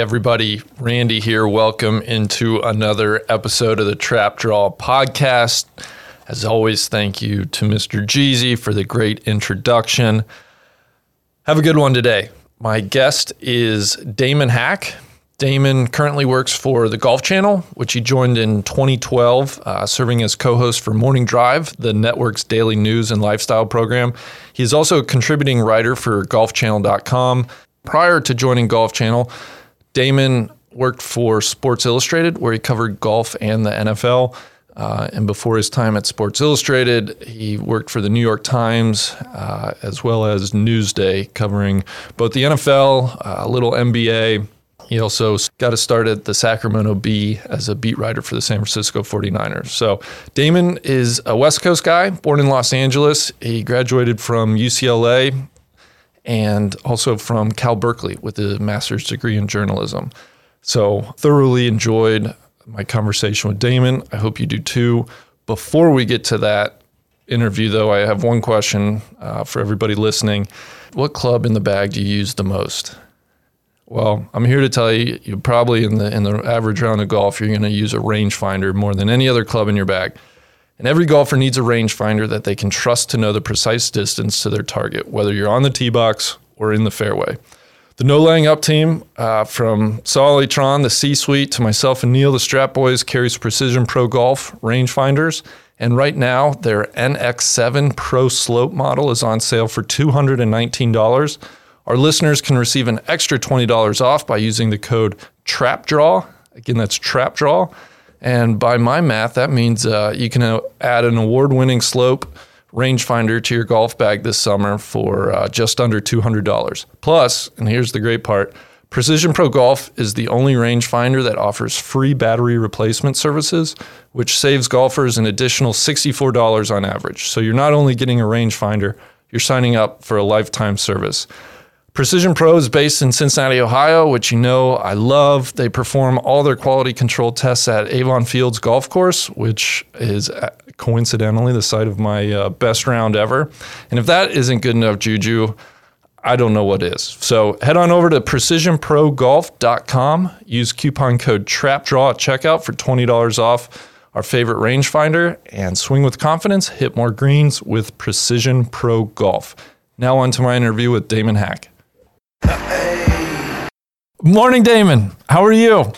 Everybody. Randy here. Welcome into another episode of the Trap Draw podcast. As always, thank you to Mr. Jeezy for the great introduction. Have a good one today. My guest is Damon Hack. Damon currently works for the Golf Channel, which he joined in 2012, uh, serving as co host for Morning Drive, the network's daily news and lifestyle program. He's also a contributing writer for golfchannel.com. Prior to joining Golf Channel, Damon worked for Sports Illustrated, where he covered golf and the NFL. Uh, and before his time at Sports Illustrated, he worked for the New York Times uh, as well as Newsday, covering both the NFL, uh, a little NBA. He also got to start at the Sacramento Bee as a beat writer for the San Francisco 49ers. So, Damon is a West Coast guy, born in Los Angeles. He graduated from UCLA and also from Cal Berkeley with a master's degree in journalism. So, thoroughly enjoyed my conversation with Damon. I hope you do too. Before we get to that interview, though, I have one question uh, for everybody listening. What club in the bag do you use the most? Well, I'm here to tell you, you probably in the in the average round of golf, you're going to use a rangefinder more than any other club in your bag. And every golfer needs a rangefinder that they can trust to know the precise distance to their target, whether you're on the tee box or in the fairway. The No Laying Up team, uh, from Soly Tron, the C Suite, to myself and Neil, the Strap Boys, carries Precision Pro Golf rangefinders. And right now, their NX7 Pro Slope model is on sale for $219. Our listeners can receive an extra $20 off by using the code TRAPDRAW. Again, that's TRAPDRAW. And by my math, that means uh, you can uh, add an award winning slope rangefinder to your golf bag this summer for uh, just under $200. Plus, and here's the great part Precision Pro Golf is the only rangefinder that offers free battery replacement services, which saves golfers an additional $64 on average. So you're not only getting a rangefinder, you're signing up for a lifetime service. Precision Pro is based in Cincinnati, Ohio, which you know I love. They perform all their quality control tests at Avon Fields Golf Course, which is uh, coincidentally the site of my uh, best round ever. And if that isn't good enough, Juju, I don't know what is. So head on over to precisionprogolf.com. Use coupon code TRAPDRAW at checkout for $20 off our favorite rangefinder and swing with confidence, hit more greens with Precision Pro Golf. Now on to my interview with Damon Hack. Morning, Damon. How are you?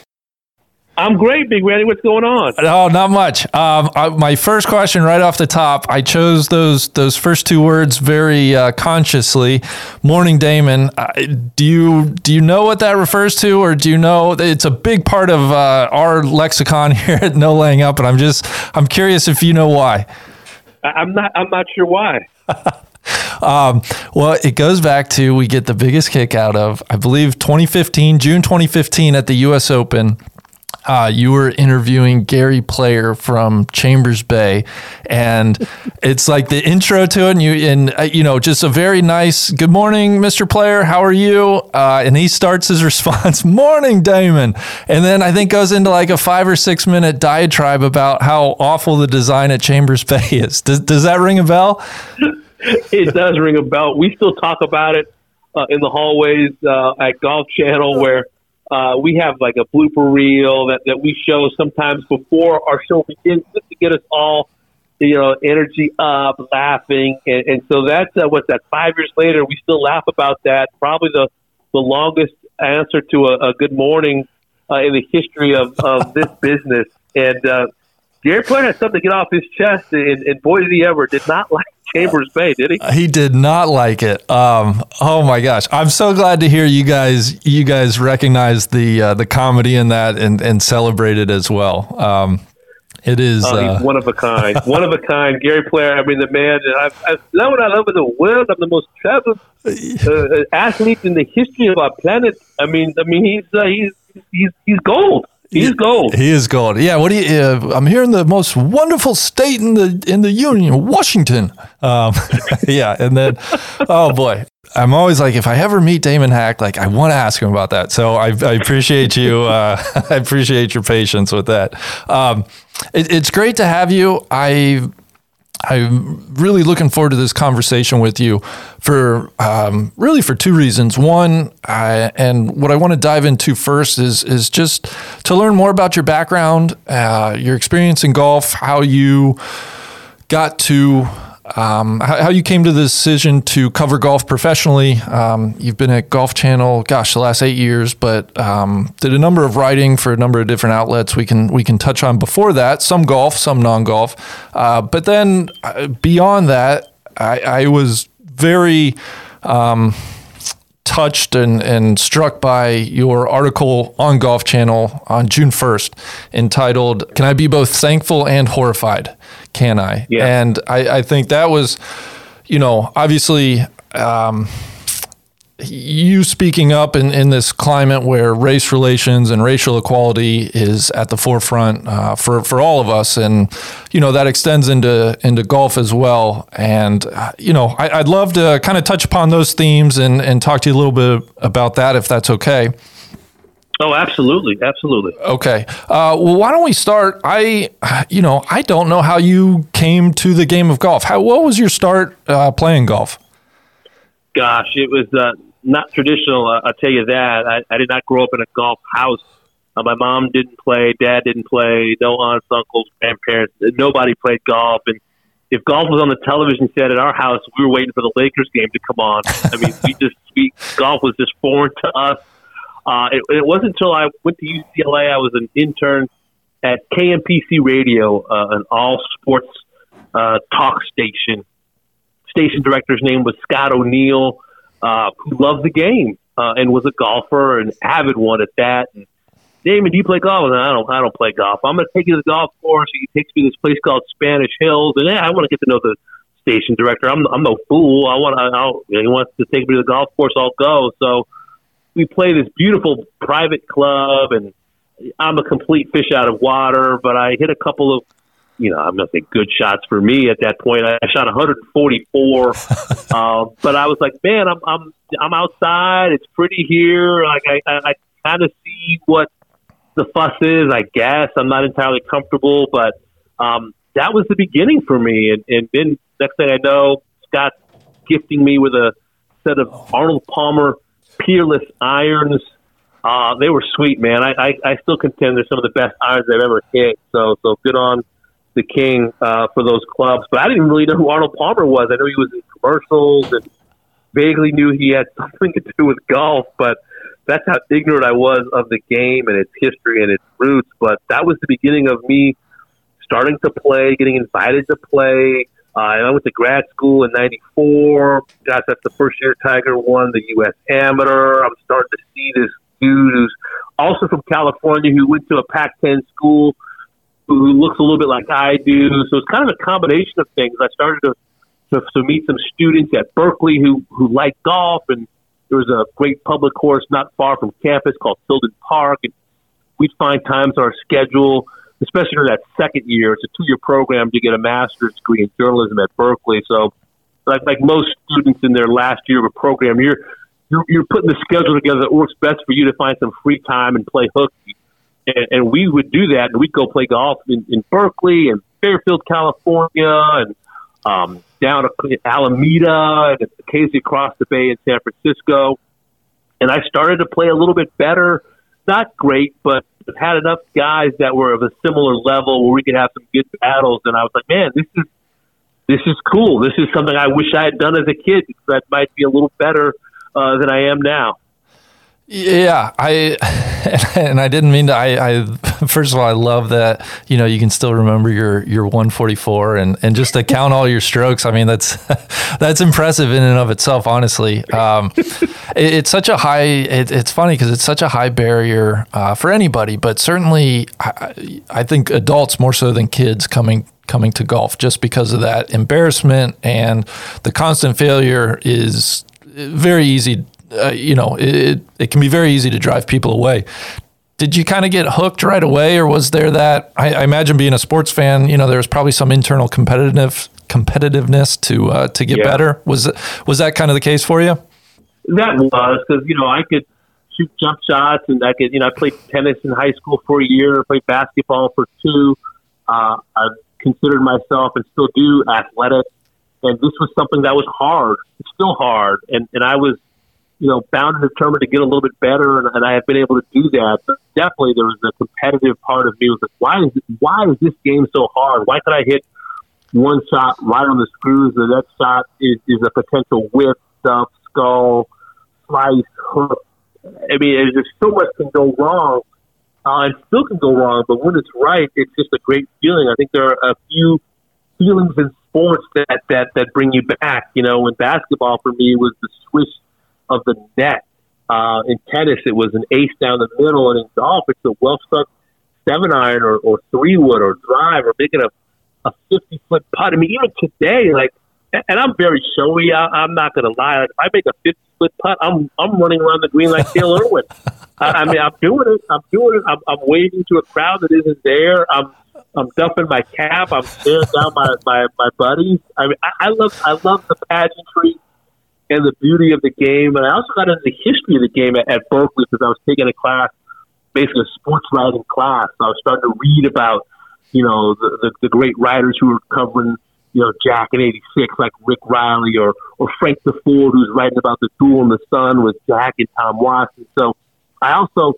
I'm great, Big Randy. What's going on? Oh, not much. Um, I, my first question, right off the top, I chose those those first two words very uh, consciously. Morning, Damon. Uh, do you do you know what that refers to, or do you know it's a big part of uh, our lexicon here at No Laying Up? And I'm just I'm curious if you know why. I'm not. I'm not sure why. Um, well, it goes back to we get the biggest kick out of, I believe, 2015, June 2015 at the U.S. Open. Uh, you were interviewing Gary Player from Chambers Bay, and it's like the intro to it, and you and uh, you know just a very nice "Good morning, Mr. Player. How are you?" Uh, and he starts his response, "Morning, Damon," and then I think goes into like a five or six minute diatribe about how awful the design at Chambers Bay is. Does does that ring a bell? it does ring a bell. We still talk about it uh, in the hallways uh, at Golf Channel, where uh, we have like a blooper reel that, that we show sometimes before our show begins, just to get us all, you know, energy up, laughing, and, and so that's uh, what's that? Five years later, we still laugh about that. Probably the the longest answer to a, a good morning uh, in the history of, of this business, and. Uh, Gary Player had something to get off his chest, and, and boy, did he ever did not like Chambers Bay, did he? He did not like it. Um, oh my gosh, I'm so glad to hear you guys you guys recognize the uh, the comedy in that and and celebrate it as well. Um, it is Oh, uh, one of a kind. one of a kind. Gary Player, I mean, the man, I've, I've, that what I love in the world. I'm the most traveled uh, athlete in the history of our planet. I mean, I mean, he's, uh, he's, he's, he's gold. He's gold. He is gold. Yeah. What do you? Uh, I'm here in the most wonderful state in the in the union, Washington. Um, yeah, and then, oh boy, I'm always like, if I ever meet Damon Hack, like I want to ask him about that. So I, I appreciate you. Uh, I appreciate your patience with that. Um, it, it's great to have you. I I'm really looking forward to this conversation with you for um, really for two reasons. One, I, and what I want to dive into first is is just to learn more about your background, uh, your experience in golf, how you got to um, how, how, you came to the decision to cover golf professionally. Um, you've been at Golf Channel, gosh, the last eight years, but um, did a number of writing for a number of different outlets. We can we can touch on before that some golf, some non golf, uh, but then uh, beyond that, I, I was very um, touched and, and struck by your article on Golf Channel on June 1st entitled, Can I Be Both Thankful and Horrified? Can I? Yeah. And I, I think that was, you know, obviously. Um, you speaking up in, in this climate where race relations and racial equality is at the forefront uh, for, for all of us. And, you know, that extends into, into golf as well. And, uh, you know, I, would love to kind of touch upon those themes and, and talk to you a little bit about that, if that's okay. Oh, absolutely. Absolutely. Okay. Uh, well, why don't we start? I, you know, I don't know how you came to the game of golf. How, what was your start uh, playing golf? Gosh, it was uh, not traditional. Uh, I'll tell you that. I, I did not grow up in a golf house. Uh, my mom didn't play. Dad didn't play. No aunts, uncles, grandparents. Nobody played golf. And if golf was on the television set at our house, we were waiting for the Lakers game to come on. I mean, we just we, golf was just foreign to us. Uh, it, it wasn't until I went to UCLA. I was an intern at KMPC Radio, uh, an all sports uh, talk station. Station director's name was Scott O'Neill uh, who loved the game uh, and was a golfer and avid one at that. And Damon, do you play golf? I don't. I don't play golf. I'm going to take you to the golf course. He takes me to this place called Spanish Hills, and yeah, I want to get to know the station director. I'm. I'm no fool. I want. I'll, he wants to take me to the golf course. I'll go. So we play this beautiful private club, and I'm a complete fish out of water. But I hit a couple of you know, I'm not saying good shots for me at that point. I shot 144, uh, but I was like, man, I'm I'm I'm outside. It's pretty here. Like I I, I kind of see what the fuss is. I guess I'm not entirely comfortable, but um, that was the beginning for me. And, and then next thing I know, Scott gifting me with a set of Arnold Palmer Peerless irons. Uh, they were sweet, man. I, I, I still contend they're some of the best irons I've ever hit. So so good on the king uh, for those clubs. But I didn't really know who Arnold Palmer was. I knew he was in commercials and vaguely knew he had something to do with golf, but that's how ignorant I was of the game and its history and its roots. But that was the beginning of me starting to play, getting invited to play. Uh, and I went to grad school in '94. Gosh, that's the first year Tiger won the U.S. Amateur. I'm starting to see this dude who's also from California who went to a Pac-10 school who looks a little bit like I do. So it's kind of a combination of things. I started to, to, to meet some students at Berkeley who, who like golf, and there was a great public course not far from campus called Tilden Park. And we'd find times on our schedule, especially during that second year. It's a two year program to get a master's degree in journalism at Berkeley. So, like, like most students in their last year of a program, you're, you're, you're putting the schedule together that works best for you to find some free time and play hooky and, and we would do that, and we'd go play golf in, in Berkeley and Fairfield, California, and um, down to Alameda, and occasionally across the bay in San Francisco. And I started to play a little bit better, not great, but had enough guys that were of a similar level where we could have some good battles. And I was like, man, this is this is cool. This is something I wish I had done as a kid because I might be a little better uh, than I am now. Yeah, I and I didn't mean to. I, I first of all, I love that you know you can still remember your your 144 and and just to count all your strokes. I mean that's that's impressive in and of itself. Honestly, um, it, it's such a high. It, it's funny because it's such a high barrier uh, for anybody, but certainly I, I think adults more so than kids coming coming to golf just because of that embarrassment and the constant failure is very easy uh, you know, it, it can be very easy to drive people away. did you kind of get hooked right away, or was there that? I, I, imagine being a sports fan, you know, there was probably some internal competitive competitiveness to uh, to get yeah. better. Was was that kind of the case for you? That was because you know I could shoot jump shots, and I could you know I played tennis in high school for a year, played basketball for two. Uh, I considered myself and still do athletic, and this was something that was hard. It's still hard, and and I was you know, bound and determined to get a little bit better, and, and I have been able to do that. But definitely, there was a competitive part of me. Was like, why is why is this game so hard? Why could I hit one shot right on the screws? The next shot is, is a potential whip, stuff, skull, slice, hook. I mean, there's so much can go wrong, uh, and still can go wrong. But when it's right, it's just a great feeling. I think there are a few feelings in sports that that that bring you back. You know, in basketball, for me, was the swish of the net. Uh, in tennis, it was an ace down the middle, and in golf, it's a well struck seven iron or, or three wood or drive or making a a fifty foot putt. I mean, even today, like, and I'm very showy. I, I'm not going to lie. Like, if I make a fifty foot putt, I'm I'm running around the green like Hale Irwin. I, I mean, I'm doing it. I'm doing it. I'm, I'm waving to a crowd that isn't there. I'm I'm dumping my cap. I'm staring down my, my, my buddies. I mean, I, I love I love the pageantry and the beauty of the game. And I also got into the history of the game at, at Berkeley because I was taking a class, basically a sports writing class. So I was starting to read about, you know, the, the, the great writers who were covering, you know, Jack in '86, like Rick Reilly or or Frank Deford, who's writing about the duel in the sun with Jack and Tom Watson. So I also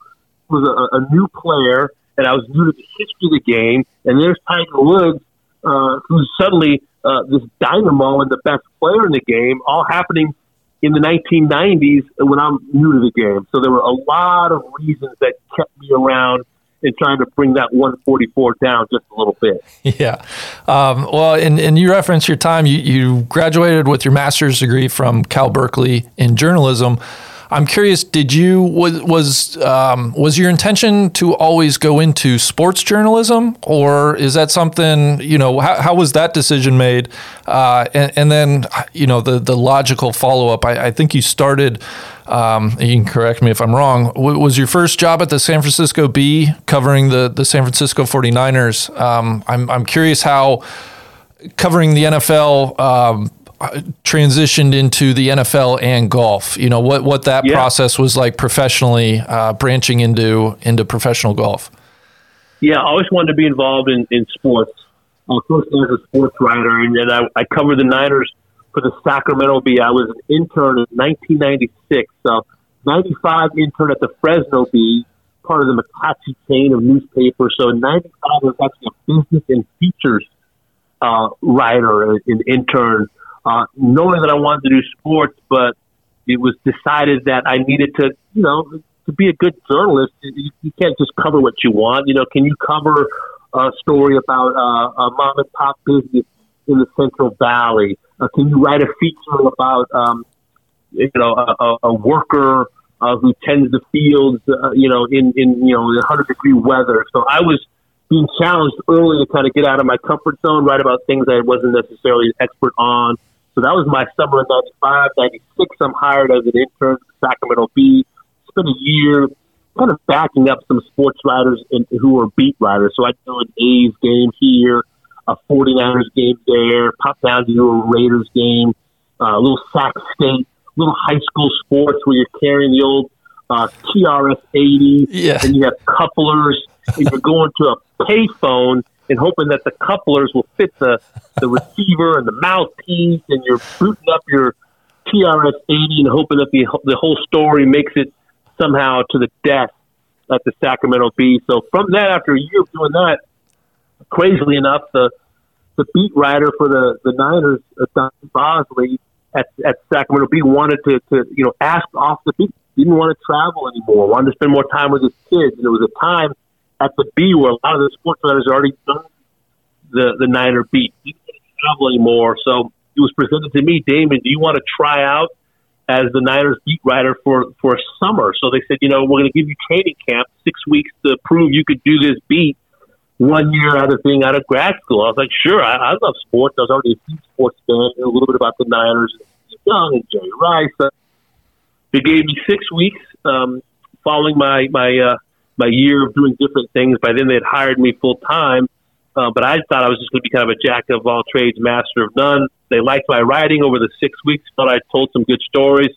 was a, a new player, and I was new to the history of the game. And there's Tiger Woods, uh, who's suddenly uh, this dynamo and the best player in the game, all happening in the 1990s when I'm new to the game. So there were a lot of reasons that kept me around and trying to bring that 144 down just a little bit. Yeah. Um, well, and, and you reference your time, you, you graduated with your master's degree from Cal Berkeley in journalism. I'm curious. Did you was was um, was your intention to always go into sports journalism, or is that something you know? How, how was that decision made? Uh, and, and, then you know the the logical follow up. I, I, think you started. Um, you can correct me if I'm wrong. Was your first job at the San Francisco Bee covering the the San Francisco 49ers? Um, I'm I'm curious how covering the NFL um, transitioned into the NFL and golf. You know what what that yeah. process was like professionally, uh, branching into into professional golf. Yeah, I always wanted to be involved in, in sports. I was a sports writer, and then I, I covered the Niners for the Sacramento Bee. I was an intern in 1996. So, 95 intern at the Fresno Bee, part of the McClatchy chain of newspapers. So, in 95, I was actually a business and features uh, writer, an intern uh, knowing that I wanted to do sports, but it was decided that I needed to, you know, to be a good journalist, you, you can't just cover what you want. You know, can you cover a story about uh, a mom and pop business in the Central Valley? Uh, can you write a feature about, um, you know, a, a worker uh, who tends the fields, uh, you know, in, in, you know, 100 degree weather? So I was being challenged early to kind of get out of my comfort zone, write about things I wasn't necessarily an expert on. So that was my summer of 95, 96. I'm hired as an intern at Sacramento Bee. Spent a year kind of backing up some sports writers in, who are beat writers. So I do an A's game here, a 49ers game there, pop down to do a Raiders game, uh, a little Sac State, little high school sports where you're carrying the old uh, TRS 80 yeah. and you have couplers and you're going to a payphone and hoping that the couplers will fit the, the receiver and the mouthpiece, and you're booting up your TRS 80 and hoping that the, the whole story makes it somehow to the death at the Sacramento Bee. So from that, after a year of doing that, crazily enough, the the beat writer for the the Niners, uh, Don Bosley at at Sacramento Bee, wanted to to you know ask off the beat. Didn't want to travel anymore. Wanted to spend more time with his kids, and it was a time at the Bee where a lot of the sports writers already done the the Niner beat. He didn't travel anymore, so it was presented to me, Damon. Do you want to try out as the Niners beat writer for for a summer? So they said, you know, we're going to give you training camp, six weeks to prove you could do this beat. One year out of being out of grad school, I was like, sure, I, I love sports. I was already a huge sports fan, a little bit about the Niners, Young and Jerry Rice. they gave me six weeks um, following my my uh, my year of doing different things. By then, they had hired me full time. Uh, but I thought I was just going to be kind of a jack of all trades, master of none. They liked my writing over the six weeks. Thought I told some good stories.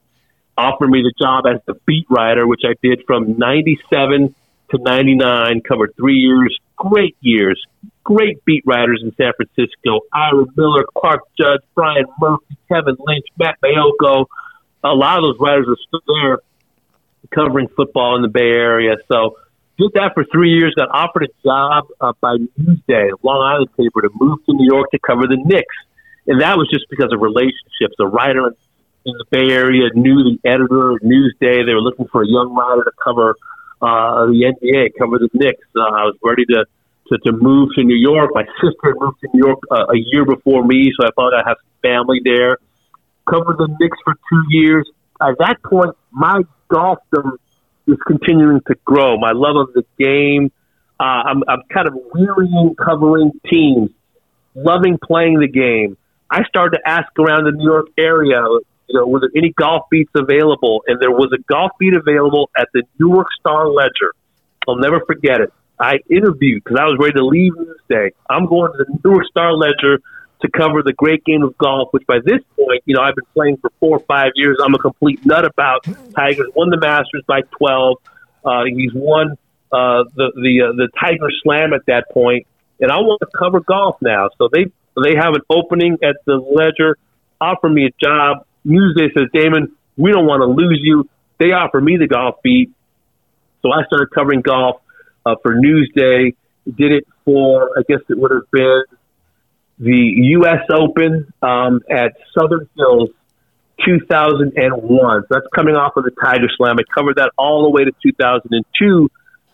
Offered me the job as the beat writer, which I did from '97 to '99. Covered three years, great years, great beat writers in San Francisco: Ira Miller, Clark Judge, Brian Murphy, Kevin Lynch, Matt Maiocco. A lot of those writers are still there covering football in the Bay Area. So did that for three years. Got offered a job uh, by Newsday, Long Island paper, to move to New York to cover the Knicks, and that was just because of relationships. A writer in the Bay Area knew the editor of Newsday. They were looking for a young writer to cover uh, the NBA, cover the Knicks. Uh, I was ready to, to to move to New York. My sister had moved to New York uh, a year before me, so I thought I'd have family there. Covered the Knicks for two years. At that point, my golfdom is continuing to grow. My love of the game. Uh, I'm, I'm kind of wearying covering teams, loving playing the game. I started to ask around the New York area, you know, were there any golf beats available? And there was a golf beat available at the Newark Star Ledger. I'll never forget it. I interviewed because I was ready to leave Newsday. I'm going to the Newark Star Ledger to cover the great game of golf, which by this point, you know, I've been playing for four or five years. I'm a complete nut about. Tiger's won the Masters by 12. Uh, he's won uh, the the uh, the Tiger Slam at that point, and I want to cover golf now. So they they have an opening at the Ledger, offer me a job. Newsday says, Damon, we don't want to lose you. They offer me the golf beat, so I started covering golf uh, for Newsday. Did it for I guess it would have been the U.S. Open um, at Southern Hills 2001. So that's coming off of the Tiger Slam. I covered that all the way to 2002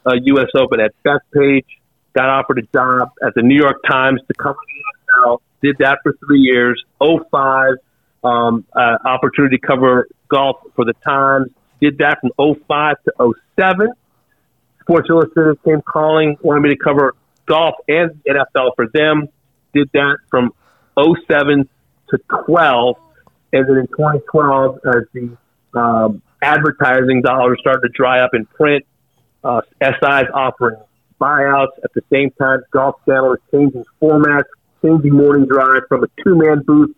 uh, U.S. Open at Bethpage. Got offered a job at the New York Times to cover the NFL. Did that for three years. 05, um, uh, opportunity to cover golf for the Times. Did that from 05 to 07. Sports Illustrated came calling, wanted me to cover golf and NFL for them did that from 07 to 12. And then in 2012, as the um, advertising dollars started to dry up in print, uh, SI's offering buyouts. At the same time, Golf Channel is changing formats, changing morning drive from a two man booth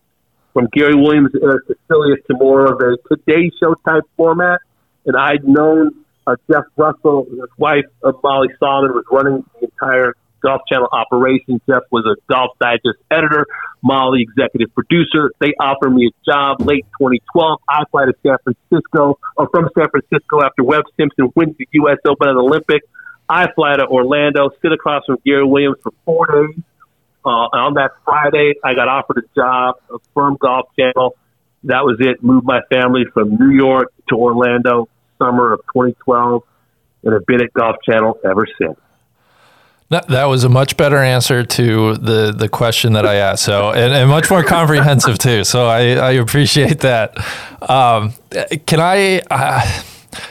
from Gary Williams uh, to Silius to more of a Today Show type format. And I'd known uh, Jeff Russell, his wife uh, Molly Solomon, was running the entire Golf Channel operations. Jeff was a Golf Digest editor, Molly executive producer. They offered me a job late 2012. I fly to San Francisco, or from San Francisco after Webb Simpson wins the U.S. Open and Olympic. I fly to Orlando, sit across from Gary Williams for four days. Uh, on that Friday, I got offered a job from Golf Channel. That was it. Moved my family from New York to Orlando, summer of 2012, and have been at Golf Channel ever since. That, that was a much better answer to the, the question that I asked. So, and, and much more comprehensive too. So I, I appreciate that. Um, can I, uh,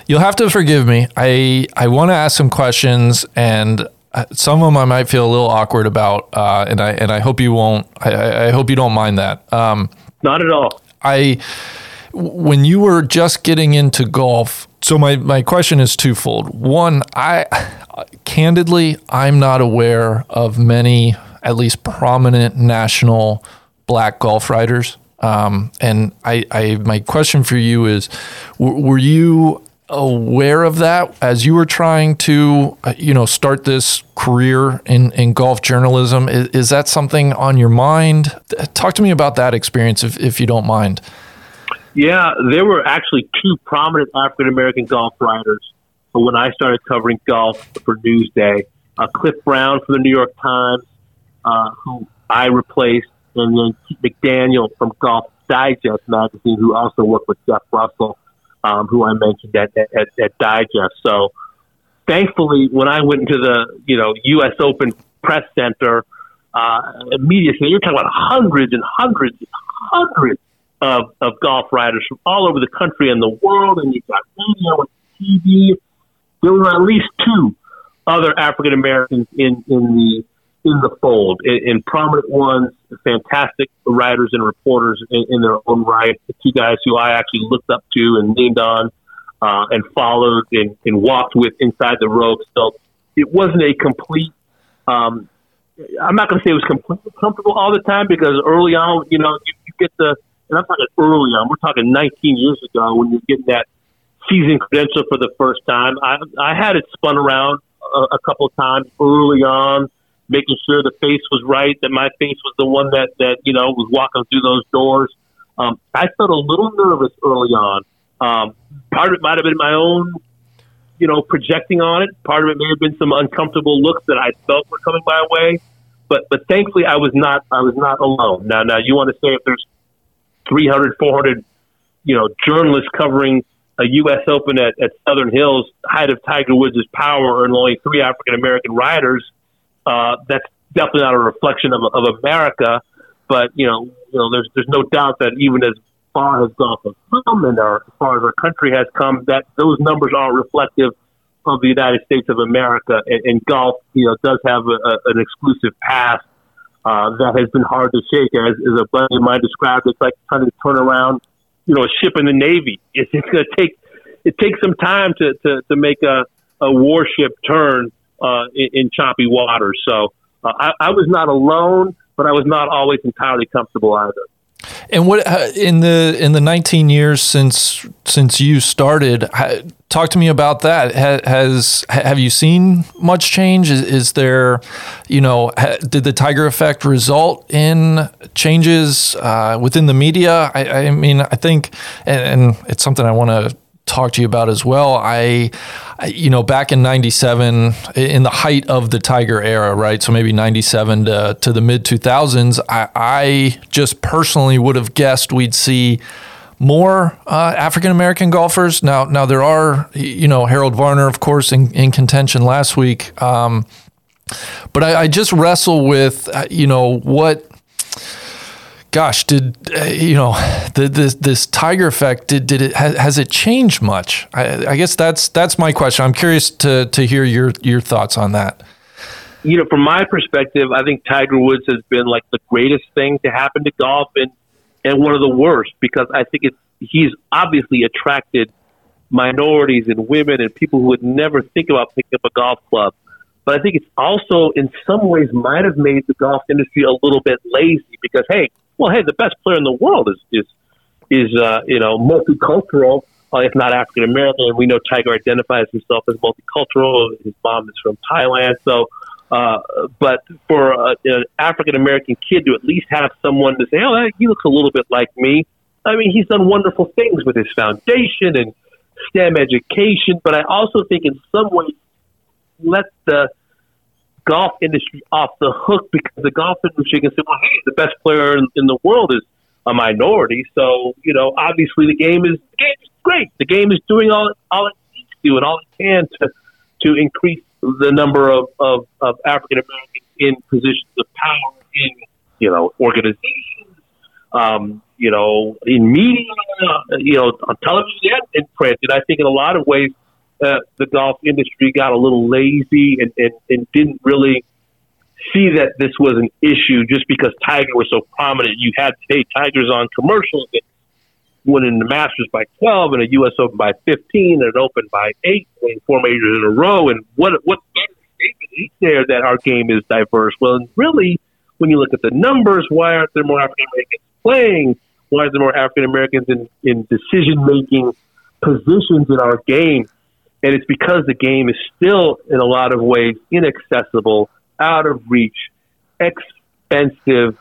you'll have to forgive me. I, I want to ask some questions and uh, some of them I might feel a little awkward about. Uh, and I, and I hope you won't, I, I hope you don't mind that. Um, Not at all. I, when you were just getting into golf, so my, my question is twofold. One, I candidly, I'm not aware of many, at least prominent national black golf riders. Um, and I, I, my question for you is, w- were you aware of that as you were trying to, uh, you know, start this career in, in golf journalism? Is, is that something on your mind? Talk to me about that experience, if, if you don't mind. Yeah, there were actually two prominent African American golf writers when I started covering golf for Newsday. Uh, Cliff Brown from the New York Times, uh, who I replaced, and then McDaniel from Golf Digest magazine, who also worked with Jeff Russell, um, who I mentioned at, at, at Digest. So, thankfully, when I went into the you know U.S. Open press center, uh, immediately you're talking about hundreds and hundreds and hundreds of, of golf writers from all over the country and the world, and you've got radio and TV. There were at least two other African Americans in, in the in the fold, in, in, prominent ones, fantastic writers and reporters in, in, their own right. The two guys who I actually looked up to and leaned on uh, and followed and, and walked with inside the ropes. So it wasn't a complete. Um, I'm not going to say it was completely comfortable all the time because early on, you know, you, you get the, and I'm talking early on. We're talking 19 years ago when you're getting that season credential for the first time. I I had it spun around a, a couple of times early on, making sure the face was right, that my face was the one that that you know was walking through those doors. Um, I felt a little nervous early on. Um, part of it might have been my own, you know, projecting on it. Part of it may have been some uncomfortable looks that I felt were coming my way. But but thankfully, I was not I was not alone. Now now you want to say if there's 300, 400, you know, journalists covering a U.S. Open at, at Southern Hills, height of Tiger Woods' power, and only three African American riders, uh, that's definitely not a reflection of, of America. But you know, you know, there's there's no doubt that even as far as golf has come and our, as far as our country has come, that those numbers aren't reflective of the United States of America. And, and golf, you know, does have a, a, an exclusive past uh, that has been hard to shake. As, as a buddy of mine described, it's like trying to turn around you know a ship in the Navy. It's, it's going to take it takes some time to to, to make a, a warship turn uh, in, in choppy waters. So uh, I, I was not alone, but I was not always entirely comfortable either. And what uh, in the in the 19 years since since you started, talk to me about that. Has have you seen much change? Is, is there, you know, did the Tiger effect result in changes uh, within the media? I, I, mean, I think, and, and it's something I want to talk to you about as well. I, you know, back in 97, in the height of the Tiger era, right? So maybe 97 to, to the mid 2000s, I, I just personally would have guessed we'd see more uh, African American golfers. Now, now there are, you know, Harold Varner, of course, in, in contention last week. Um, but I, I, just wrestle with, uh, you know, what gosh, did uh, you know the, this this tiger effect? Did did it has, has it changed much? I, I, guess that's that's my question. I'm curious to to hear your your thoughts on that. You know, from my perspective, I think Tiger Woods has been like the greatest thing to happen to golf, and and one of the worst because I think it's he's obviously attracted minorities and women and people who would never think about picking up a golf club. But I think it's also, in some ways, might have made the golf industry a little bit lazy because, hey, well, hey, the best player in the world is is is uh, you know multicultural, uh, if not African American. And we know Tiger identifies himself as multicultural. His mom is from Thailand, so. Uh, but for uh, an African American kid to at least have someone to say, "Oh, he looks a little bit like me," I mean, he's done wonderful things with his foundation and STEM education. But I also think, in some ways, let the golf industry off the hook because the golf industry can say, well, hey, the best player in, in the world is a minority. So, you know, obviously the game is the game is great. The game is doing all all it needs to and all it can to to increase the number of, of, of African Americans in positions of power in, you know, organizations, um, you know, in media, you know, on television and in print. And I think in a lot of ways uh, the golf industry got a little lazy and, and, and didn't really see that this was an issue just because Tiger was so prominent. You had today Tiger's on commercials that winning the Masters by 12 and a U.S. Open by 15 and an Open by 8, winning four majors in a row. And what what statement is there that our game is diverse? Well, really, when you look at the numbers, why aren't there more African Americans playing? Why are there more African Americans in, in decision making positions in our game? And it's because the game is still, in a lot of ways, inaccessible, out of reach, expensive.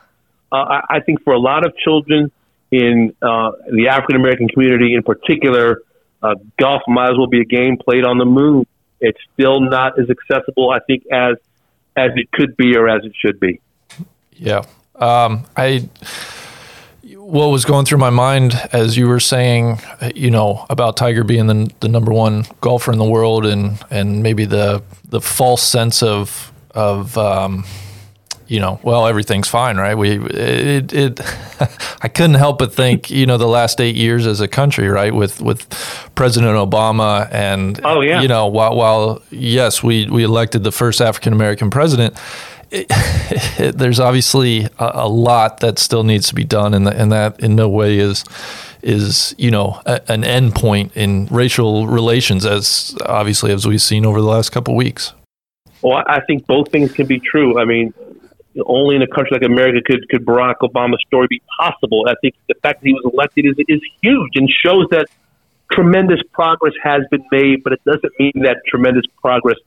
Uh, I, think for a lot of children in uh, the African American community in particular, uh, golf might as well be a game played on the moon. It's still not as accessible, I think, as as it could be or as it should be. Yeah, um, I what was going through my mind as you were saying, you know, about Tiger being the, the number one golfer in the world, and and maybe the the false sense of of um, you know, well, everything's fine, right? We it, it I couldn't help but think, you know, the last eight years as a country, right, with with President Obama and oh yeah, you know, while while yes, we we elected the first African American president it, it, there's obviously a, a, lot that still needs to be done, and, and that in no way is is you know a, an end point in racial relations, as obviously as we've seen over the last couple weeks. Well, I think both things can be true. I mean, only in a country like America could could Barack Obama's story be possible. I think the fact that he was elected is is huge and shows that tremendous progress has been made, but it doesn't mean that tremendous progress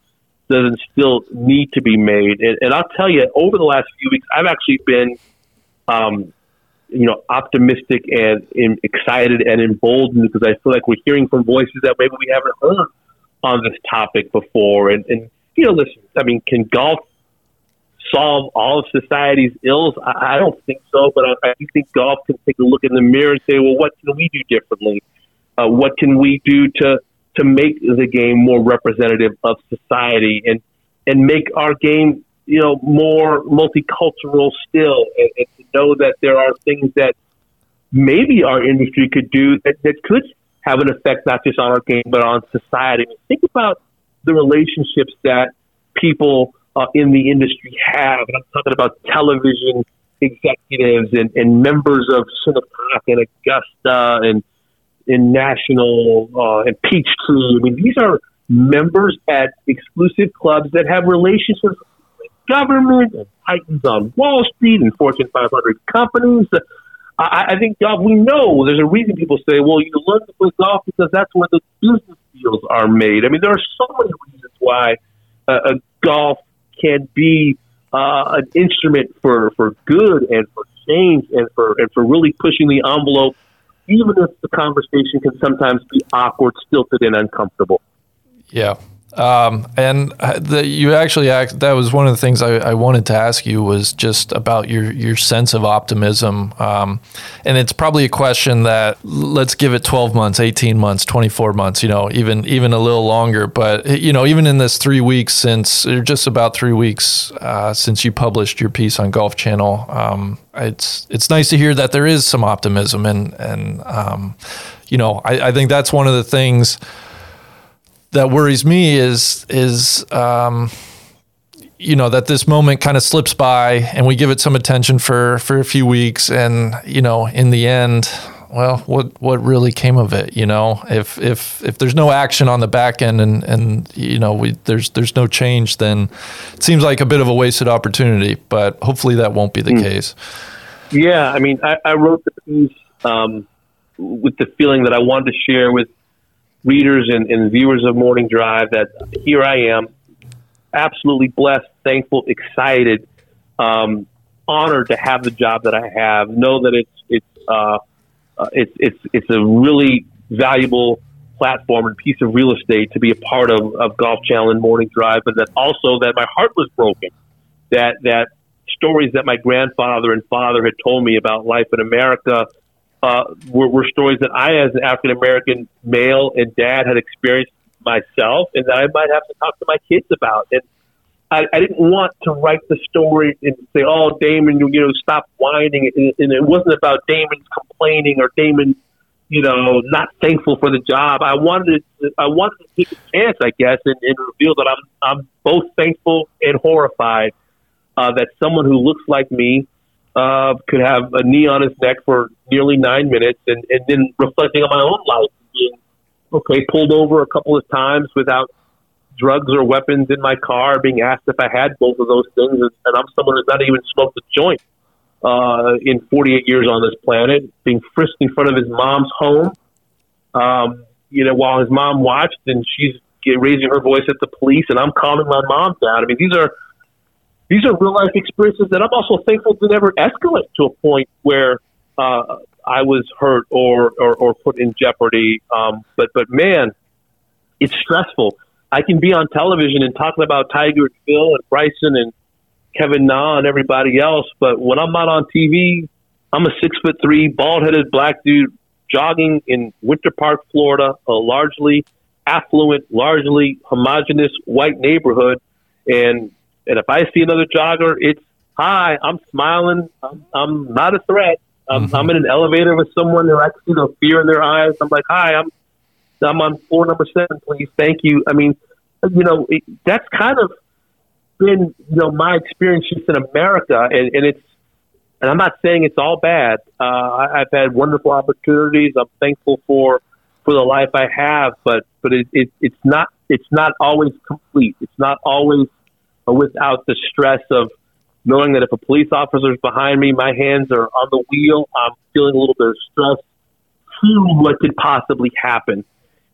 doesn't still need to be made. And, and I'll tell you, over the last few weeks, I've actually been, um, you know, optimistic and, and excited and emboldened because I feel like we're hearing from voices that maybe we haven't heard on this topic before. And, and you know, listen, I mean, can golf solve all of society's ills? I, I don't think so, but I, I do think golf can take a look in the mirror and say, well, what can we do differently? Uh, what can we do to to make the game more representative of society and and make our game you know more multicultural still and, and to know that there are things that maybe our industry could do that, that could have an effect not just on our game but on society. Think about the relationships that people uh, in the industry have, and I'm talking about television executives and, and members of Shinnecock and Augusta and in National uh, and Peachtree. I mean, these are members at exclusive clubs that have relationships with government and titans on Wall Street and Fortune 500 companies. I, I think golf, we know there's a reason people say, well, you learn to play golf because that's where the business deals are made. I mean, there are so many reasons why uh, a golf can be uh, an instrument for, for good and for change and for and for really pushing the envelope even if the conversation can sometimes be awkward, stilted, and uncomfortable. Yeah. Um, and the, you actually act, that was one of the things I, I, wanted to ask you was just about your, your sense of optimism. Um, and it's probably a question that let's give it 12 months, 18 months, 24 months, you know, even, even a little longer. But, you know, even in this three weeks since, or just about three weeks uh, since you published your piece on Golf Channel, um, it's, it's nice to hear that there is some optimism. And, and um, you know, I, I think that's one of the things that worries me is is um, you know that this moment kind of slips by and we give it some attention for for a few weeks and you know in the end well what what really came of it you know if if if there's no action on the back end and and you know we there's there's no change then it seems like a bit of a wasted opportunity but hopefully that won't be the mm. case yeah i mean i, I wrote the piece um, with the feeling that i wanted to share with readers and, and viewers of Morning Drive that here I am, absolutely blessed, thankful, excited, um, honored to have the job that I have. Know that it's it's uh, uh, it's it's it's a really valuable platform and piece of real estate to be a part of, of Golf Channel and Morning Drive, but that also that my heart was broken. That that stories that my grandfather and father had told me about life in America uh, were, were stories that I, as an African American male and dad, had experienced myself, and that I might have to talk to my kids about. And I, I didn't want to write the story and say, "Oh, Damon, you, know, stop whining." And, and it wasn't about Damon's complaining or Damon, you know, not thankful for the job. I wanted to, I wanted to take a chance, I guess, and, and reveal that I'm I'm both thankful and horrified uh, that someone who looks like me uh, could have a knee on his neck for nearly nine minutes, and, and then reflecting on my own life, being okay, pulled over a couple of times without drugs or weapons in my car, being asked if I had both of those things, and, I'm someone who's not even smoked a joint uh, in 48 years on this planet, being frisked in front of his mom's home, um, you know, while his mom watched, and she's raising her voice at the police, and I'm calming my mom down. I mean, these are these are real life experiences that I'm also thankful to never escalate to a point where uh, I was hurt or, or, or put in jeopardy. Um, but but man, it's stressful. I can be on television and talking about Tiger and Phil and Bryson and Kevin Na and everybody else, but when I'm not on TV, I'm a six foot three, bald headed black dude jogging in Winter Park, Florida, a largely affluent, largely homogenous white neighborhood, and and if I see another jogger, it's hi, I'm smiling. I'm, I'm not a threat. I'm, mm-hmm. I'm in an elevator with someone who I see the fear in their eyes. I'm like, hi, I'm I'm on floor number seven, please. Thank you. I mean, you know, it, that's kind of been you know my experience just in America, and, and it's and I'm not saying it's all bad. Uh, I, I've had wonderful opportunities. I'm thankful for for the life I have, but but it, it, it's not it's not always complete. It's not always without the stress of knowing that if a police officer is behind me, my hands are on the wheel. I'm feeling a little bit of stress, what could possibly happen,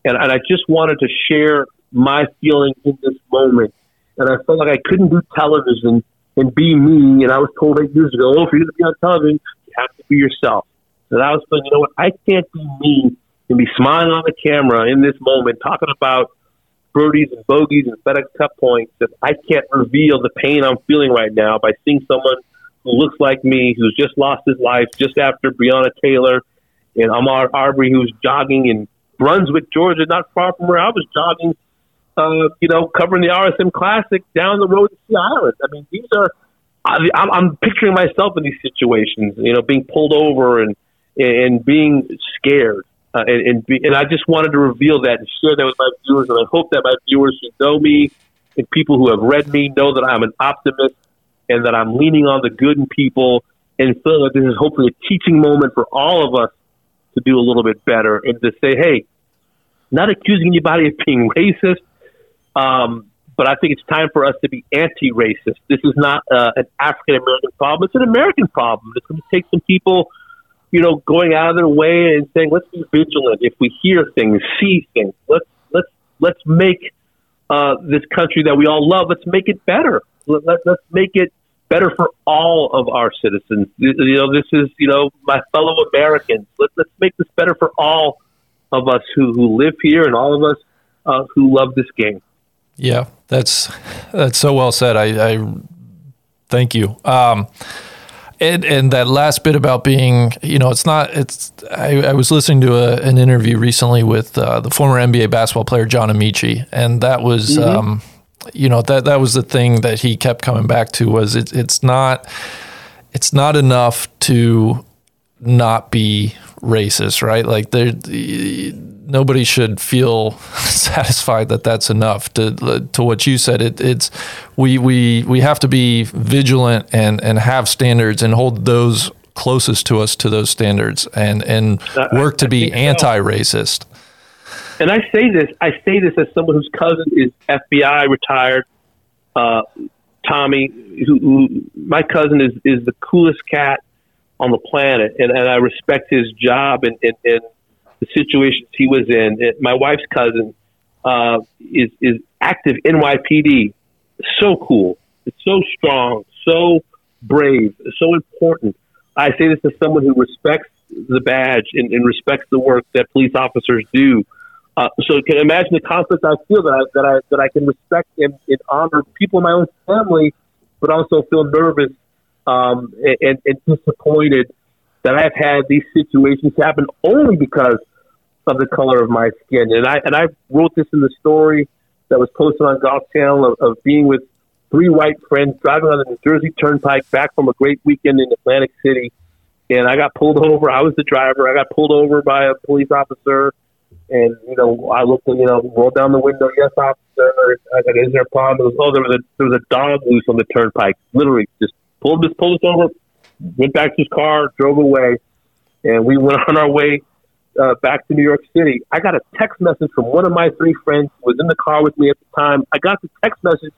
and, and I just wanted to share my feeling in this moment. And I felt like I couldn't do television and be me. And I was told eight years ago, oh, for you to be on television, you have to be yourself. And I was feeling, you know what, I can't be me and be smiling on the camera in this moment, talking about birdies and bogeys and FedEx Cup points if I can't reveal the pain I'm feeling right now by seeing someone who looks like me, who's just lost his life just after Breonna Taylor and Ahmaud Arbery, who's jogging in Brunswick, Georgia, not far from where I was jogging, uh, you know, covering the RSM Classic down the road to Sea Island. I mean, these are, I, I'm, I'm picturing myself in these situations, you know, being pulled over and, and being scared. Uh, and and, be, and I just wanted to reveal that and share that with my viewers, and I hope that my viewers who know me and people who have read me know that I'm an optimist and that I'm leaning on the good in people and feel that this is hopefully a teaching moment for all of us to do a little bit better and to say, hey, not accusing anybody of being racist, um, but I think it's time for us to be anti-racist. This is not uh, an African American problem; it's an American problem. It's going to take some people you know, going out of their way and saying, let's be vigilant. If we hear things, see things, let's let's let's make uh, this country that we all love. Let's make it better. Let, let, let's make it better for all of our citizens. You know, this is you know my fellow Americans. Let, let's make this better for all of us who who live here and all of us uh, who love this game. Yeah, that's that's so well said. I, I thank you. Um, and, and that last bit about being, you know, it's not, it's, I, I was listening to a, an interview recently with uh, the former NBA basketball player, John Amaechi, And that was, mm-hmm. um, you know, that, that was the thing that he kept coming back to was it, it's not, it's not enough to not be racist, right? Like there, nobody should feel satisfied that that's enough. To to what you said, it, it's we we we have to be vigilant and and have standards and hold those closest to us to those standards and and work to be anti-racist. And I say this, I say this as someone whose cousin is FBI retired. Uh, Tommy, who, who my cousin is is the coolest cat on the planet, and, and I respect his job and, and, and the situations he was in. It, my wife's cousin uh, is is active NYPD. So cool. It's so strong. So brave. So important. I say this as someone who respects the badge and, and respects the work that police officers do. Uh, so you can imagine the conflict I feel that I, that I that I can respect and, and honor people in my own family, but also feel nervous um, and, and disappointed that I've had these situations happen only because of the color of my skin. And I and I wrote this in the story that was posted on Golf Channel of, of being with three white friends driving on the New Jersey Turnpike back from a great weekend in Atlantic City. And I got pulled over. I was the driver. I got pulled over by a police officer. And, you know, I looked, you know, rolled down the window. Yes, officer. I said, is there a problem? Was, oh, there was, a, there was a dog loose on the turnpike. Literally just pulled, this pulled us over, went back to his car, drove away. And we went on our way uh, back to New York City, I got a text message from one of my three friends who was in the car with me at the time. I got the text message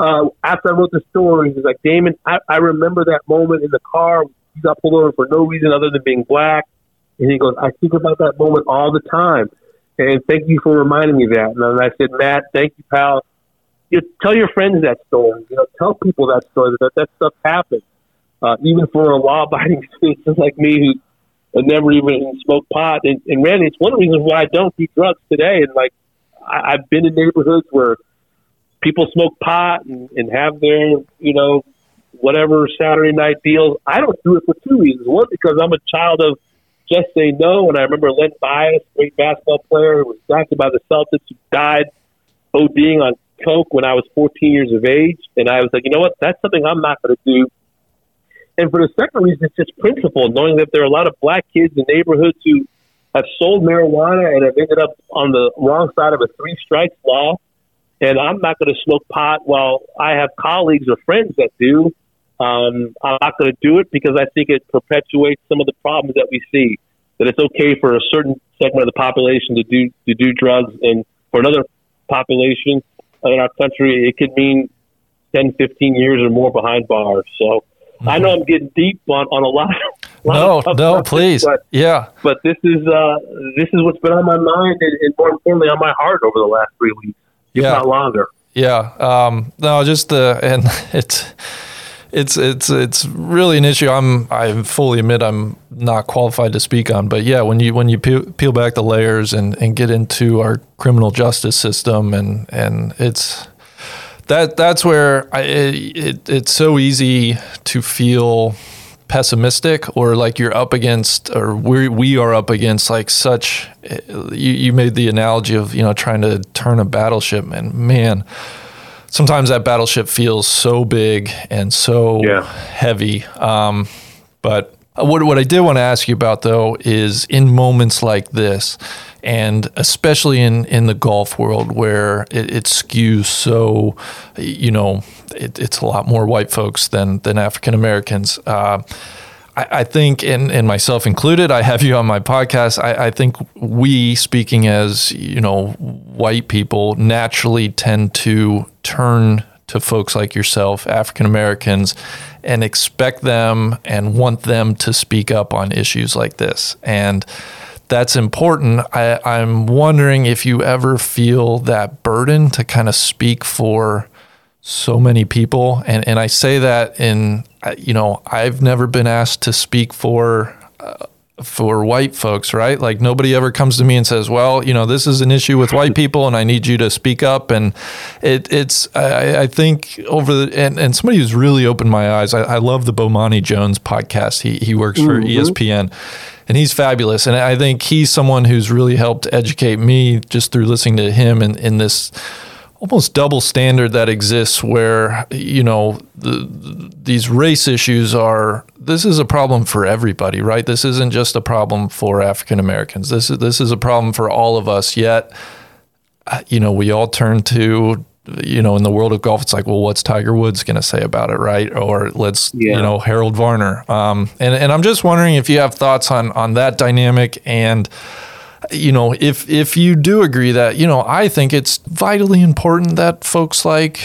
uh, after I wrote the story. He's like, Damon, I, I remember that moment in the car. You got pulled over for no reason other than being black. And he goes, I think about that moment all the time. And thank you for reminding me that. And I said, Matt, thank you, pal. You know, tell your friends that story. You know, tell people that story that that stuff happened. Uh, even for a law-abiding citizen like me who never even smoked pot. And, and Randy, it's one of the reasons why I don't do drugs today. And like, I, I've been in neighborhoods where people smoke pot and, and have their, you know, whatever Saturday night deals. I don't do it for two reasons. One, because I'm a child of just say no. And I remember Len Bias, great basketball player who was drafted by the Celtics, who died ODing on coke when I was 14 years of age. And I was like, you know what? That's something I'm not going to do and for the second reason, it's just principle, knowing that there are a lot of black kids in neighborhoods who have sold marijuana and have ended up on the wrong side of a three strikes law. and I'm not going to smoke pot while I have colleagues or friends that do. Um, I'm not going to do it because I think it perpetuates some of the problems that we see. That it's okay for a certain segment of the population to do to do drugs, and for another population in our country, it could mean 10, 15 years or more behind bars. So mm-hmm. I know I'm getting deep on, on a lot. lot no, no, please, but, yeah. But this is uh, this is what's been on my mind, and, and more importantly, on my heart over the last three weeks, if yeah. not longer. Yeah. Um, no, just the and it's it's it's it's really an issue. I'm I fully admit I'm not qualified to speak on, but yeah, when you when you peel, back the layers and, and get into our criminal justice system and and it's that that's where I, it, it's so easy to feel pessimistic or like you're up against or we we are up against like such eh, you, you made the analogy of you know trying to turn a battleship and man sometimes that battleship feels so big and so yeah. heavy. Um, but what, what I did want to ask you about though is in moments like this, and especially in, in the golf world where it, it skews so, you know, it, it's a lot more white folks than than African Americans. Uh, I, I think, and, and myself included, I have you on my podcast. I, I think we, speaking as you know, white people, naturally tend to turn to folks like yourself, African Americans, and expect them and want them to speak up on issues like this. And that's important. I, I'm wondering if you ever feel that burden to kind of speak for so many people. And, and I say that in, uh, you know, I've never been asked to speak for. Uh, For white folks, right? Like nobody ever comes to me and says, "Well, you know, this is an issue with white people, and I need you to speak up." And it, it's, I, I, think over the and, and somebody who's really opened my eyes. I, I love the Bomani Jones podcast. He he works for mm-hmm. ESPN, and he's fabulous. And I think he's someone who's really helped educate me just through listening to him in in this almost double standard that exists where you know the, these race issues are this is a problem for everybody right? This isn't just a problem for African Americans this is this is a problem for all of us. Yet uh, you know we all turn to you know in the world of golf it's like well what's Tiger Woods going to say about it right? Or let's yeah. you know Harold Varner. Um, and and I'm just wondering if you have thoughts on on that dynamic and you know, if if you do agree that, you know, I think it's vitally important that folks like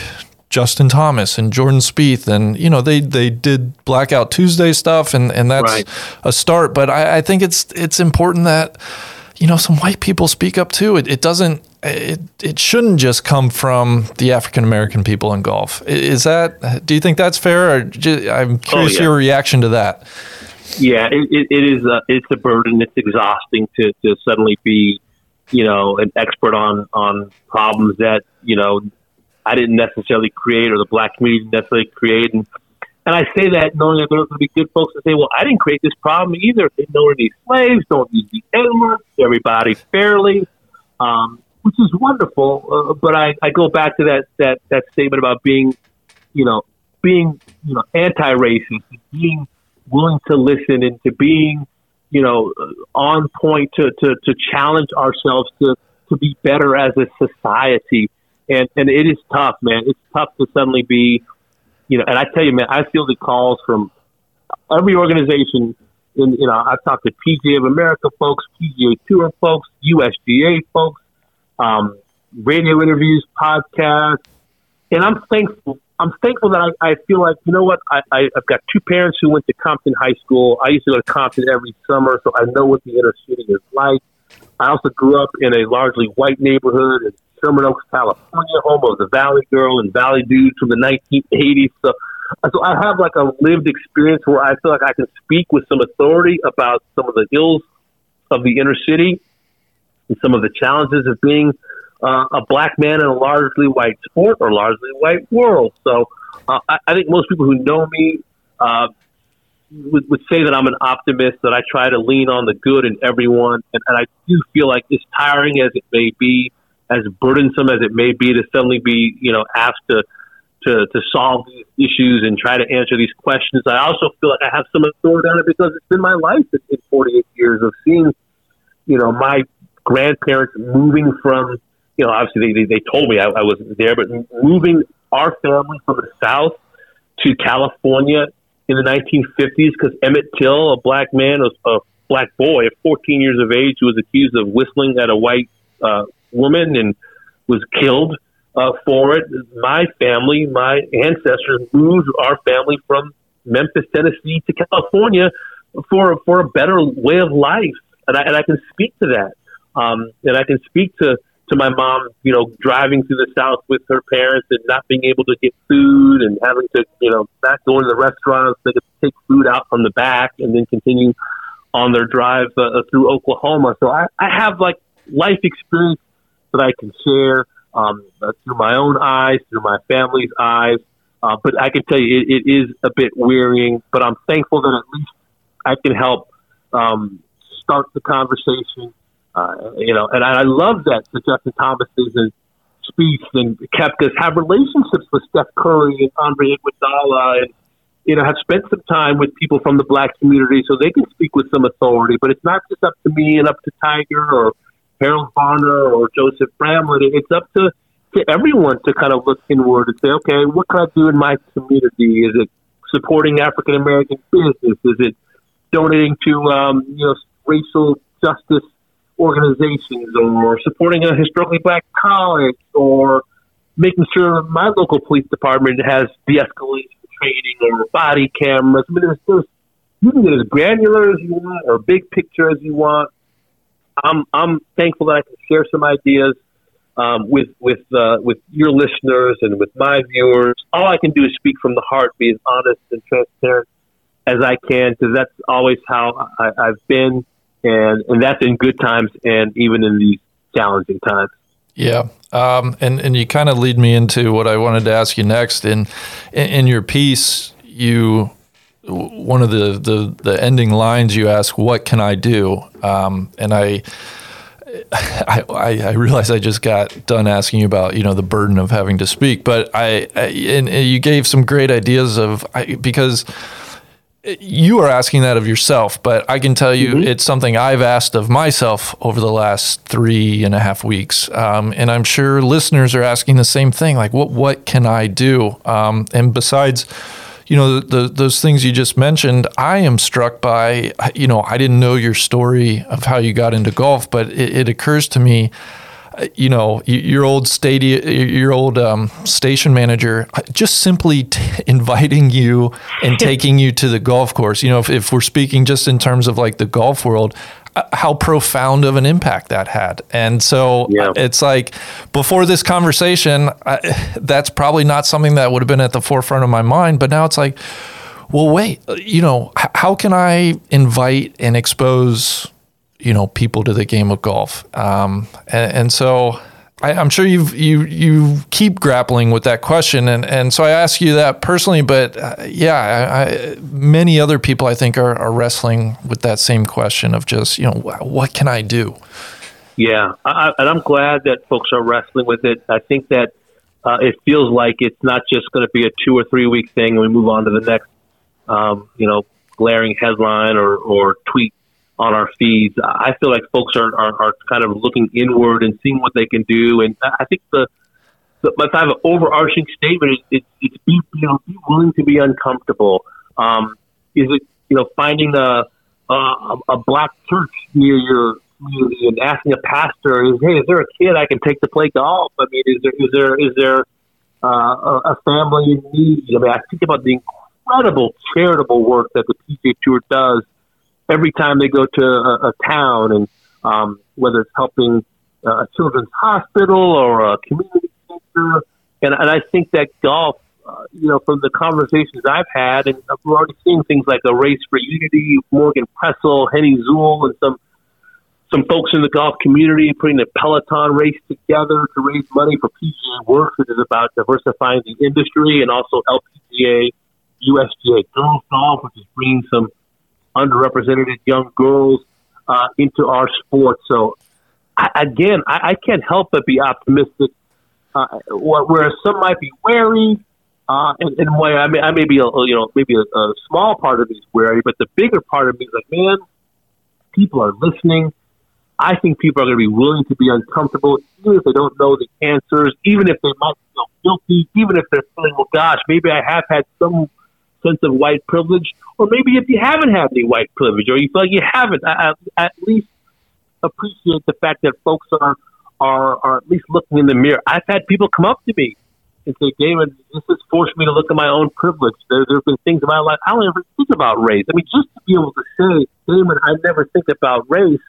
Justin Thomas and Jordan Spieth and you know they they did Blackout Tuesday stuff and and that's right. a start. But I, I, think it's it's important that you know some white people speak up too. It, it doesn't it it shouldn't just come from the African American people in golf. Is that do you think that's fair? Or just, I'm oh, curious oh, yeah. your reaction to that. Yeah, it, it, is. A, it's a burden. It's exhausting to, to suddenly be, you know, an expert on on problems that you know I didn't necessarily create or the black community didn't necessarily create. And and I say that knowing that there's going to be good folks that say, well, I didn't create this problem either. They know these slaves, don't use the N everybody fairly, um, which is wonderful. Uh, but I, I go back to that, that, that statement about being, you know, being, you know, anti-racist, being willing to listen and to being, you know, on point to, to, to challenge ourselves to, to be better as a society. And, and it is tough, man. It's tough to suddenly be, you know, and I tell you, man, I feel the calls from every organization. And, you know, I've talked to PGA of America folks, PGA Tour folks, USGA folks, um, radio interviews, podcasts. And I'm thankful I'm thankful that I, I feel like you know what I, I I've got two parents who went to Compton High School. I used to go to Compton every summer, so I know what the inner city is like. I also grew up in a largely white neighborhood in Sherman Oaks, California, home of the Valley Girl and Valley Dudes from the 1980s. So, so I have like a lived experience where I feel like I can speak with some authority about some of the ills of the inner city and some of the challenges of being uh, a black man in a largely white sport or largely white world. So uh, I, I think most people who know me uh, would, would say that I'm an optimist, that I try to lean on the good in everyone. And, and I do feel like as tiring as it may be, as burdensome as it may be to suddenly be, you know, asked to, to, to solve these issues and try to answer these questions. I also feel like I have some authority on it because it's been my life in, in 48 years of seeing, you know, my grandparents moving from you know, obviously they, they, they told me I, I wasn't there, but moving our family from the South to California in the 1950s because Emmett Till, a black man, a black boy of 14 years of age, who was accused of whistling at a white uh, woman and was killed uh, for it. My family, my ancestors moved our family from Memphis, Tennessee to California for for a better way of life, and I, and I can speak to that. Um, and I can speak to to my mom, you know, driving through the South with her parents and not being able to get food and having to, you know, not going to the restaurants. They could take food out from the back and then continue on their drive uh, through Oklahoma. So I, I have like life experience that I can share um, uh, through my own eyes, through my family's eyes. Uh, but I can tell you, it, it is a bit wearying. But I'm thankful that at least I can help um, start the conversation uh, you know, and I I love that the Justin Thomas's Spieth's and Koepka's have relationships with Steph Curry and Andre Iguodala and you know have spent some time with people from the black community so they can speak with some authority. But it's not just up to me and up to Tiger or Harold Varner or Joseph Bramlett. It's up to to everyone to kind of look inward and say, okay, what can I do in my community? Is it supporting African American business? Is it donating to um, you know racial justice organizations or supporting a historically black college or making sure my local police department has de-escalation training or body cameras. I mean, there's, there's, you can get as granular as you want or big picture as you want. I'm I'm thankful that I can share some ideas um, with with uh, with your listeners and with my viewers. All I can do is speak from the heart, be as honest and transparent as I can, because that's always how I, I've been and and that's in good times and even in these challenging times. Yeah, um, and and you kind of lead me into what I wanted to ask you next. In in, your piece, you one of the, the the ending lines you ask, "What can I do?" Um, and I. I, I, realize I just got done asking you about you know the burden of having to speak, but I, I and you gave some great ideas of I, because you are asking that of yourself, but I can tell you mm-hmm. it's something I've asked of myself over the last three and a half weeks, um, and I'm sure listeners are asking the same thing. Like, what what can I do? Um, and besides, you know, the, the, those things you just mentioned, I am struck by. You know, I didn't know your story of how you got into golf, but it, it occurs to me you know, your old stadium, your old um, station manager, just simply t- inviting you and taking you to the golf course. You know, if, if we're speaking just in terms of like the golf world, uh, how profound of an impact that had. And so yeah. it's like before this conversation, I, that's probably not something that would have been at the forefront of my mind. But now it's like, well, wait, uh, you know, how can I invite and expose you know people to the game of golf. Um, and, and, so I, am sure you you you keep grappling with that question, and and so I ask you that personally. But uh, yeah, I, I, many other people I think are, are wrestling with that same question of just you know what can I do. Yeah, I, and I'm glad that folks are wrestling with it. I think that uh, it feels like it's not just going to be a two or three week thing, and we move on to the next, um, you know, glaring headline or, or tweet on our feeds. I feel like folks are, are, are kind of looking inward and seeing what they can do. And I think the, the I have an overarching statement, is it's, it's be, you know, be willing to be uncomfortable. Um, is it, you know, finding a, a, a black church near your community and asking a pastor, hey, is there a kid I can take to play golf? I mean, is there, is there, is there, uh, a family in need? I mean, I think about the incredible charitable work that the PGA Tour does every time they go to a, a town, and um, whether it's helping uh, a children's hospital or a community center, and, and I think that golf, uh, you know, from the conversations I've had, and we're already seeing things like a race for unity, Morgan Pressel, Henni Zuel, and some some folks in the golf community putting a Peloton race together to raise money for PGA Works, which is about diversifying the industry, and also LPGA, USGA Girls Golf, which is bringing some underrepresented young girls uh, into our sport. So, I, again, I, I can't help but be optimistic. Uh, whereas some might be wary, uh, and, and way I may, I may be a you know maybe a, a small part of me is wary, but the bigger part of me is like, man, people are listening. I think people are going to be willing to be uncomfortable, even if they don't know the answers, even if they might feel guilty, even if they're feeling, well, gosh, maybe I have had some sense of white privilege, or maybe if you haven't had any white privilege, or you feel like you haven't, at least appreciate the fact that folks are, are, are at least looking in the mirror. I've had people come up to me and say, David, this has forced me to look at my own privilege. There, there have been things in my life I don't ever think about race. I mean, just to be able to say, Damon, I never think about race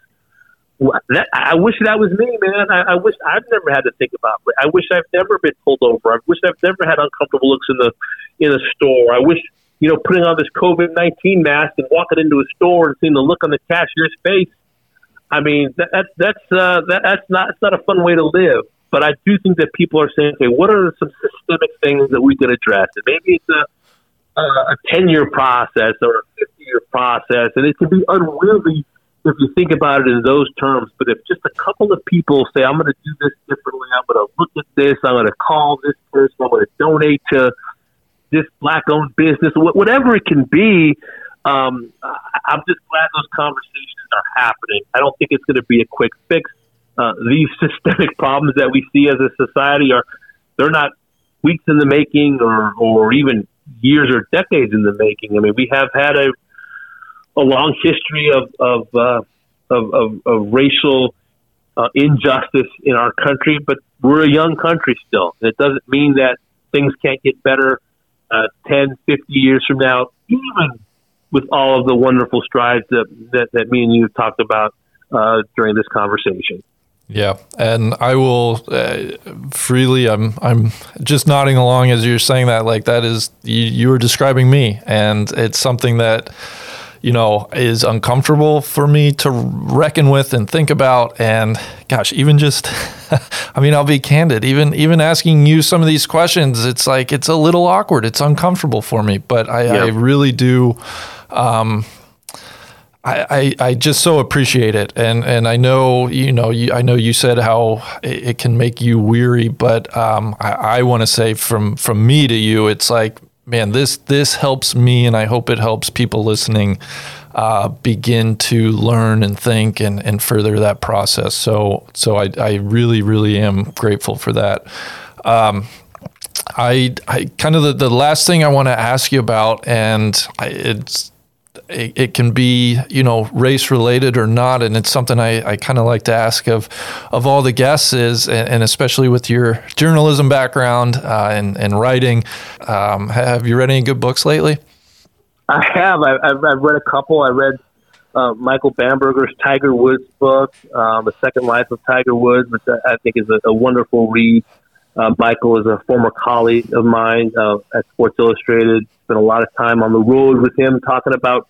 that, I wish that was me, man. I, I wish I've never had to think about. It. I wish I've never been pulled over. I wish I've never had uncomfortable looks in the in a store. I wish you know putting on this COVID nineteen mask and walking into a store and seeing the look on the cashier's face. I mean, that, that that's uh, that, that's not it's not a fun way to live. But I do think that people are saying, okay, what are some systemic things that we can address? And maybe it's a a ten year process or a fifty year process, and it can be unwieldy if you think about it in those terms. But if just a couple of people say, I'm going to do this differently, I'm going to look at this, I'm going to call this person, I'm going to donate to this black owned business, whatever it can be, um, I'm just glad those conversations are happening. I don't think it's going to be a quick fix. Uh, these systemic problems that we see as a society are, they're not weeks in the making or, or even years or decades in the making. I mean, we have had a a long history of of uh, of, of, of, racial uh, injustice in our country, but we're a young country still. It doesn't mean that things can't get better uh, 10, 50 years from now, even with all of the wonderful strides that, that, that me and you have talked about uh, during this conversation. Yeah, and I will uh, freely. I'm I'm just nodding along as you're saying that. Like that is you, you were describing me, and it's something that you know, is uncomfortable for me to reckon with and think about. And gosh, even just, I mean, I'll be candid. Even even asking you some of these questions, it's like it's a little awkward. It's uncomfortable for me. But I, yep. I really do. Um, I, I, I, just so appreciate it, and and I know you know you, I know you said how it, it can make you weary, but um, I, I want to say from from me to you, it's like man, this this helps me, and I hope it helps people listening uh, begin to learn and think and, and further that process. So so I, I really really am grateful for that. Um, I, I kind of the, the last thing I want to ask you about, and I, it's it, it, can be you know race related or not and it's something i, I kind of like to ask of of all the guests is and, and especially with your journalism background uh, and, and writing um, have you read any good books lately? I have. I, have I've read a couple. I read uh, michael bamberger's tiger woods book um, the second life of tiger woods which i, I think is a, a wonderful read. Uh, Michael is a former colleague of mine uh, at Sports Illustrated. Spent a lot of time on the road with him talking about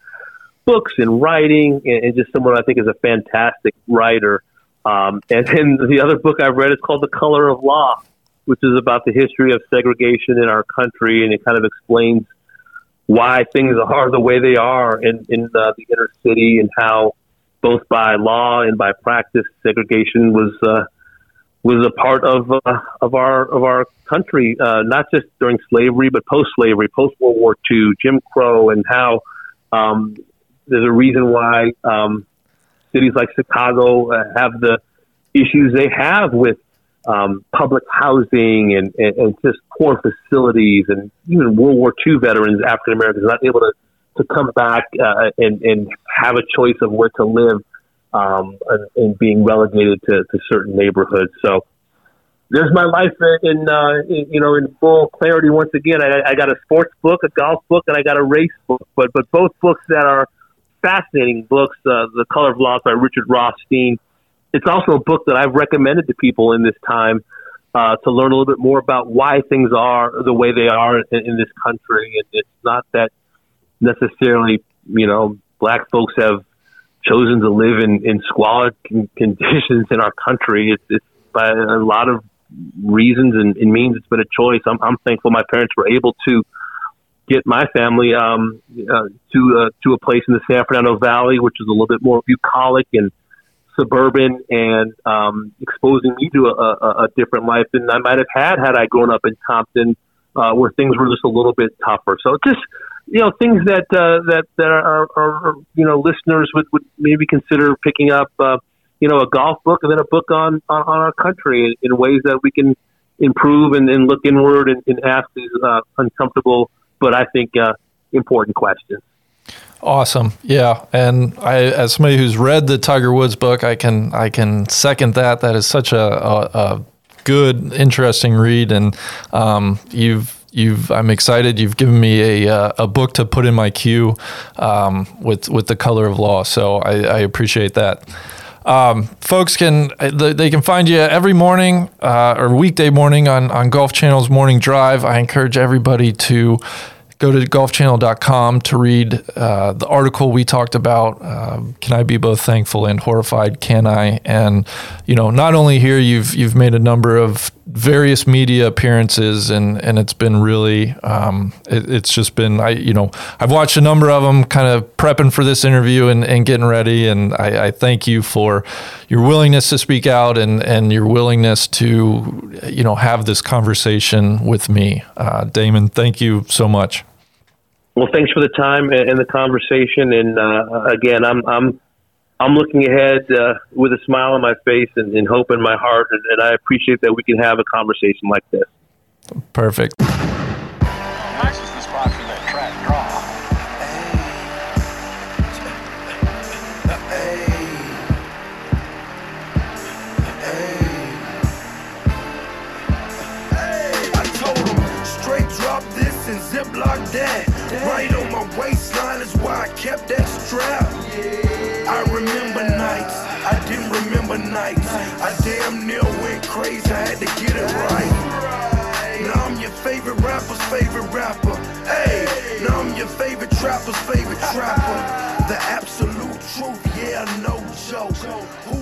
books and writing, and, and just someone I think is a fantastic writer. Um, and then the other book I've read is called The Color of Law, which is about the history of segregation in our country, and it kind of explains why things are the way they are in, in uh, the inner city and how both by law and by practice segregation was uh, was a part of uh, of our of our country, uh, not just during slavery, but post slavery, post World War II, Jim Crow, and how um, there's a reason why um, cities like Chicago uh, have the issues they have with um, public housing and, and, and, just poor facilities, and even World War II veterans, African Americans, not able to, to come back uh, and, and have a choice of where to live um, and, and, being relegated to, to certain neighborhoods. So there's my life in, uh, in, you know in full clarity once again. I, I got a sports book, a golf book, and I got a race book. But but both books that are fascinating books. Uh, the Color of Law by Richard Rothstein. It's also a book that I've recommended to people in this time uh, to learn a little bit more about why things are the way they are in, in this country. And it's not that necessarily you know black folks have chosen to live in, in squalid con- conditions in our country. It's, it's by a lot of reasons and, and means it's been a choice. I'm, I'm thankful my parents were able to get my family um, uh, to uh, to a place in the San Fernando Valley, which is a little bit more bucolic and suburban, and um, exposing me to a, a, a different life than I might have had had I grown up in Compton, uh, where things were just a little bit tougher. So just you know things that uh, that that are, are you know listeners would, would maybe consider picking up. Uh, you know, a golf book and then a book on on, on our country in, in, ways that we can improve and, and look inward and, and ask these uh, uncomfortable but I think uh, important questions. Awesome, yeah, and I, as somebody who's read the Tiger Woods book, I can I can second that. That is such a, a, a good, interesting read, and um, you've you've I'm excited. You've given me a uh, a book to put in my queue um, with with the color of law. So I, I appreciate that. Um, folks can they can find you every morning uh, or weekday morning on on Golf Channel's Morning Drive. I encourage everybody to go to golfchannel.com to read uh, the article we talked about. Um, can I be both thankful and horrified? Can I? And you know, not only here, you've you've made a number of various media appearances, and and it's been really, um, it, it's just been, I you know, I've watched a number of them, kind of prepping for this interview and, and getting ready, and I, I thank you for your willingness to speak out and and your willingness to, you know, have this conversation with me, uh, Damon. Thank you so much. Well, thanks for the time and, the conversation. And uh, again, I'm I'm I'm looking ahead uh, with a smile on my face and, and hope in my heart, and, and I appreciate that we can have a conversation like this. Perfect. Ziploc that Right on my waistline is why I kept that strap. one night. I damn near went crazy, I had to get it right. Now I'm your favorite rapper's favorite rapper. Hey, now I'm your favorite trapper's favorite trapper. The absolute truth, yeah, no joke.